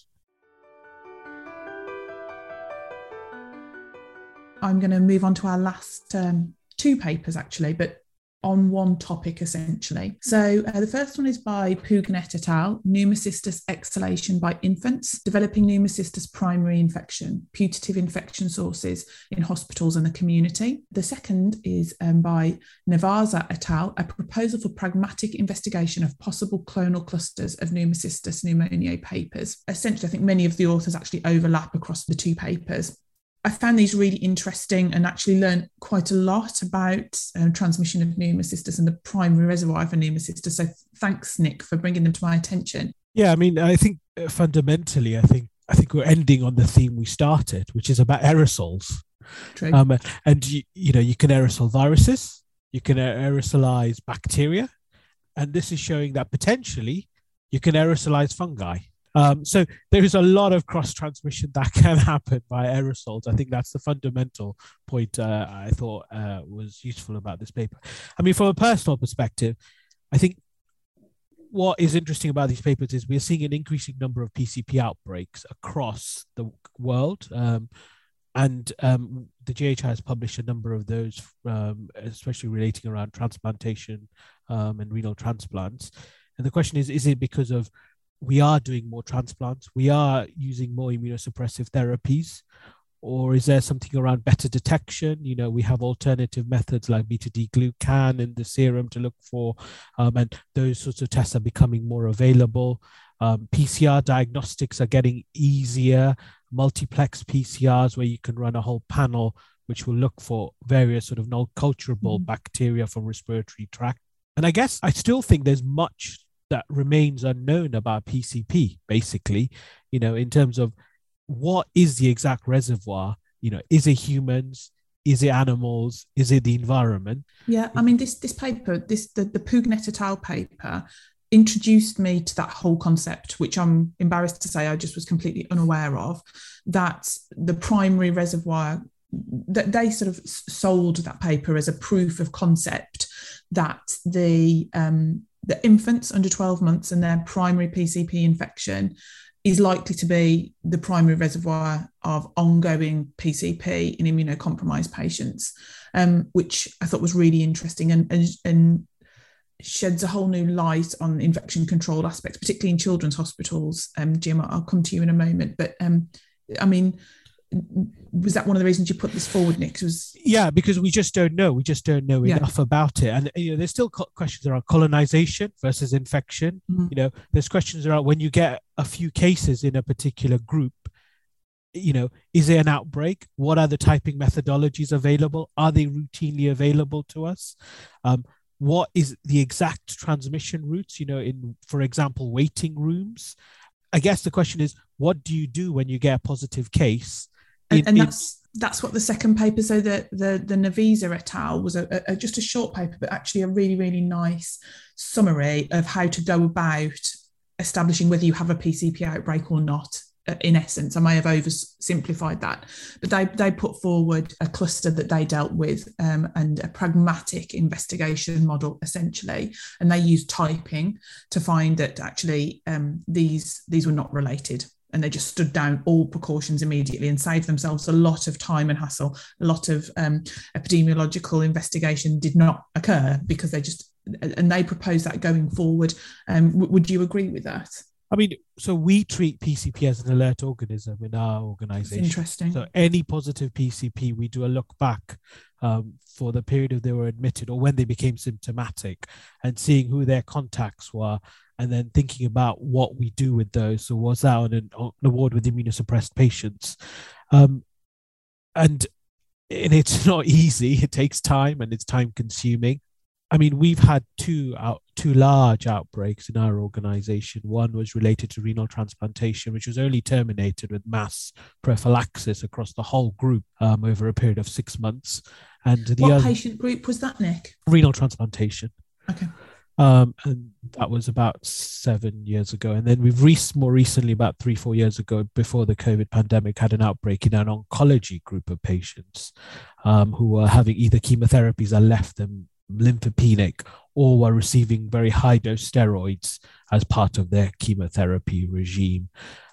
I'm going to move on to our last um, two papers actually, but on one topic essentially. So uh, the first one is by Pougnet et al. Pneumocystis exhalation by infants, developing pneumocystis primary infection, putative infection sources in hospitals and the community. The second is um, by Nevez et al. A proposal for pragmatic investigation of possible clonal clusters of pneumocystis pneumoniae papers. Essentially, I think many of the authors actually overlap across the two papers. I found these really interesting and actually learned quite a lot about um, transmission of pneumocystis and the primary reservoir for pneumocystis. So thanks, Nik, for bringing them to my attention. Yeah, I mean, I think uh, fundamentally, I think I think we're ending on the theme we started, which is about aerosols. True. Um, and you, you know, you can aerosol viruses, you can aerosolize bacteria, and this is showing that potentially you can aerosolize fungi. Um, so there is a lot of cross transmission that <laughs> can happen by aerosols. I think that's the fundamental point uh, I thought uh, was useful about this paper. I mean, from a personal perspective, I think what is interesting about these papers is we're seeing an increasing number of PCP outbreaks across the world. Um, and um, the JHI has published a number of those, um, especially relating around transplantation um, and renal transplants. And the question is, is it because of we are doing more transplants, we are using more immunosuppressive therapies, or is there something around better detection? You know, we have alternative methods like beta D glucan in the serum to look for, um, and those sorts of tests are becoming more available. Um, PCR diagnostics are getting easier. Multiplex PCRs, where you can run a whole panel which will look for various sort of non-culturable mm-hmm. bacteria from respiratory tract. And I guess I still think there's much that remains unknown about PCP, basically, you know, in terms of what is the exact reservoir? You know, is it humans? Is it animals? Is it the environment? Yeah, I mean, this this paper, this the, the Pougnet et al. paper introduced me to that whole concept, which I'm embarrassed to say I just was completely unaware of, that the primary reservoir that they sort of sold that paper as a proof of concept that the um, the infants under 12 months and their primary PCP infection is likely to be the primary reservoir of ongoing PCP in immunocompromised patients, um, which I thought was really interesting and, and, and sheds a whole new light on infection control aspects, particularly in children's hospitals. Um, Jim, I'll come to you in a moment, but um, I mean, was that one of the reasons you put this forward, Nik? Was yeah, because we just don't know. We just don't know yeah. enough about it, and you know, there's still questions around colonization versus infection. Mm-hmm. You know, there's questions around when you get a few cases in a particular group. You know, is there an outbreak? What are the typing methodologies available? Are they routinely available to us? Um, what is the exact transmission routes? You know, in for example, waiting rooms. I guess the question is, what do you do when you get a positive case? And, and that's that's what the second paper. So the the the Nevez et al. was a, a, just a short paper, but actually a really really nice summary of how to go about establishing whether you have a PCP outbreak or not. Uh, in essence, I may have oversimplified that, but they they put forward a cluster that they dealt with um, and a pragmatic investigation model essentially, and they used typing to find that actually um, these these were not related and they just stood down all precautions immediately and saved themselves a lot of time and hassle. A lot of um, epidemiological investigation did not occur because they just and they propose that going forward. Um, w- would you agree with that? I mean, so we treat PCP as an alert organism in our organization. That's interesting. So any positive PCP, we do a look back um, for the period of they were admitted or when they became symptomatic, and seeing who their contacts were, and then thinking about what we do with those. So was that on an, on an award with immunosuppressed patients? Um, and and it's <laughs> not easy. It takes time and it's time consuming. I mean, we've had two out two large outbreaks in our organization. One was related to renal transplantation, which was only terminated with mass prophylaxis across the whole group um, over a period of six months. And the what other, patient group was that, Nik? Renal transplantation. Okay. Um, and that was about seven years ago. And then we've re- more recently, about three, four years ago, before the COVID pandemic, had an outbreak in an oncology group of patients um, who were having either chemotherapies that left them lymphopenic or were receiving very high dose steroids as part of their chemotherapy regime.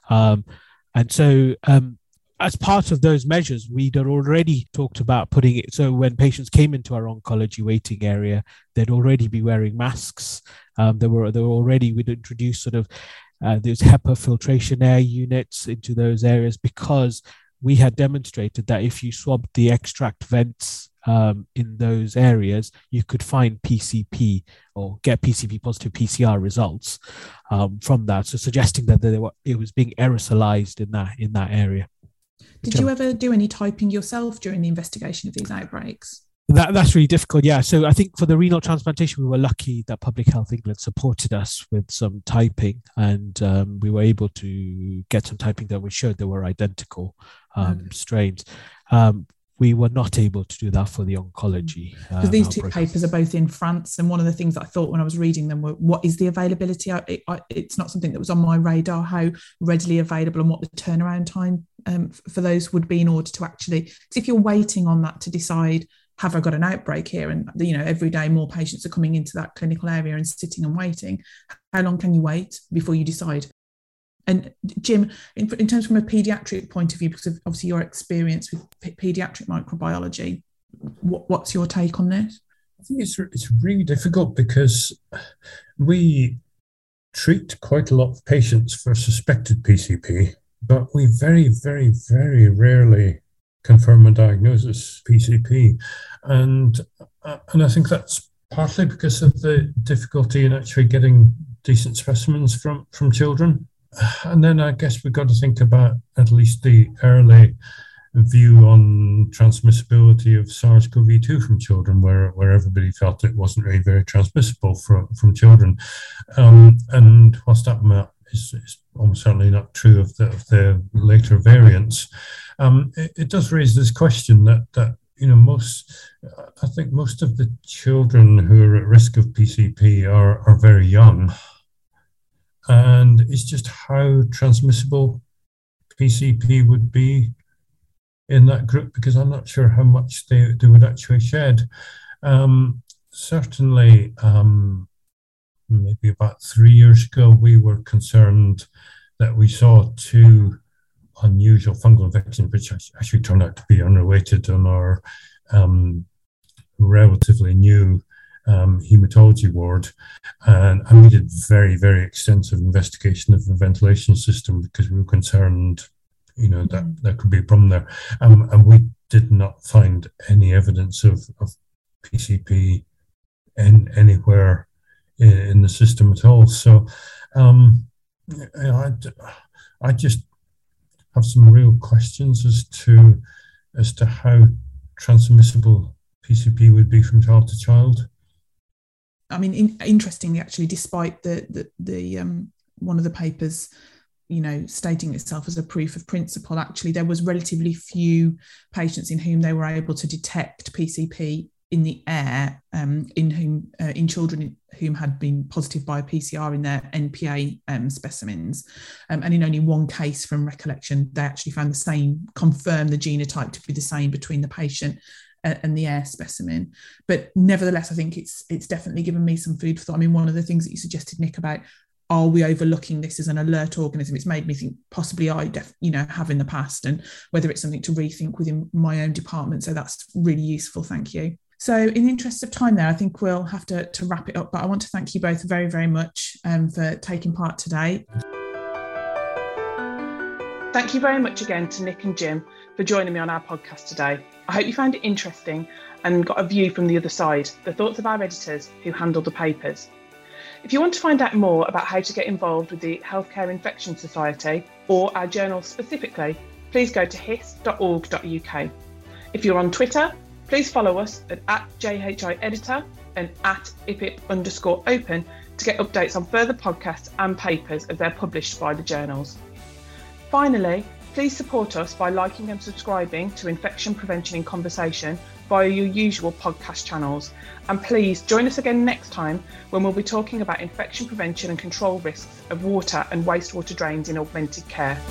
Um, and so um, as part of those measures, we'd already talked about putting it so when patients came into our oncology waiting area, they'd already be wearing masks. Um, there were there were already we'd introduced sort of uh, those HEPA filtration air units into those areas because we had demonstrated that if you swabbed the extract vents um, in those areas, you could find PCP or get PCP positive PCR results um, from that. So suggesting that were, it was being aerosolized in that in that area. Did you ever do any typing yourself during the investigation of these outbreaks? That, that's really difficult. Yeah. So I think for the renal transplantation, we were lucky that Public Health England supported us with some typing, and um, we were able to get some typing that we showed they were identical um, okay. strains. Um, we were not able to do that for the oncology. Because um, these two papers are both in France, and one of the things that I thought when I was reading them were what is the availability? It, it's not something that was on my radar. How readily available and what the turnaround time um, for those would be in order to actually. Because if you're waiting on that to decide, have I got an outbreak here? And you know, every day more patients are coming into that clinical area and sitting and waiting. How long can you wait before you decide? And Jim, in, in terms from a paediatric point of view, because of obviously your experience with paediatric microbiology, what, what's your take on this? I think it's it's really difficult because we treat quite a lot of patients for suspected PCP, but we very, very, very rarely confirm a diagnosis PCP, and uh, and I think that's partly because of the difficulty in actually getting decent specimens from from children <sighs> and then I guess we've got to think about at least the early view on transmissibility of SARS-CoV-2 from children, where where everybody felt it wasn't really very transmissible from from children, um, and whilst that is, is almost certainly not true of the, of the later variants, um, it, it, does raise this question that that you know most I think most of the children who are at risk of PCP are are very young and it's just how transmissible PCP would be in that group because I'm not sure how much they, they would actually shed. Um, certainly, um, maybe about three years ago, we were concerned that we saw two unusual fungal infections, which actually turned out to be unrelated on our um, relatively new um, hematology ward, and, and we did very, very extensive investigation of the ventilation system because we were concerned, you know, that mm. there could be a problem there, um, and we did not find any evidence of, of PCP in, anywhere in, in the system at all. So, um, I, I just have some real questions as to as to how transmissible PCP would be from child to child. I mean, in, interestingly, actually, despite the the, the um, one of the papers, you know, stating itself as a proof of principle, actually, there was relatively few patients in whom they were able to detect PCP in the air um, in whom uh, in children whom had been positive by PCR in their NPA um, specimens, um, and in only one case from recollection, they actually found the same, confirmed the genotype to be the same between the patient and the air specimen. But nevertheless, I think it's it's definitely given me some food for thought. I mean, one of the things that you suggested, Nik, about are we overlooking this as an alert organism? It's made me think possibly I, def, you know, have in the past, and whether it's something to rethink within my own department. So that's really useful. Thank you. So, in the interest of time, there, I think we'll have to, to wrap it up. But I want to thank you both very, very much um, for taking part today. Thank you very much again to Nik and Jim for joining me on our podcast today. I hope you found it interesting and got a view from the other side, the thoughts of our editors who handle the papers. If you want to find out more about how to get involved with the Healthcare Infection Society or our journal specifically, please go to his.org.uk. If you're on Twitter, please follow us at, at JHIEditor and at IPIP underscore open to get updates on further podcasts and papers as they're published by the journals. Finally, please support us by liking and subscribing to Infection Prevention in Conversation via your usual podcast channels. And please join us again next time when we'll be talking about infection prevention and control risks of water and wastewater drains in augmented care.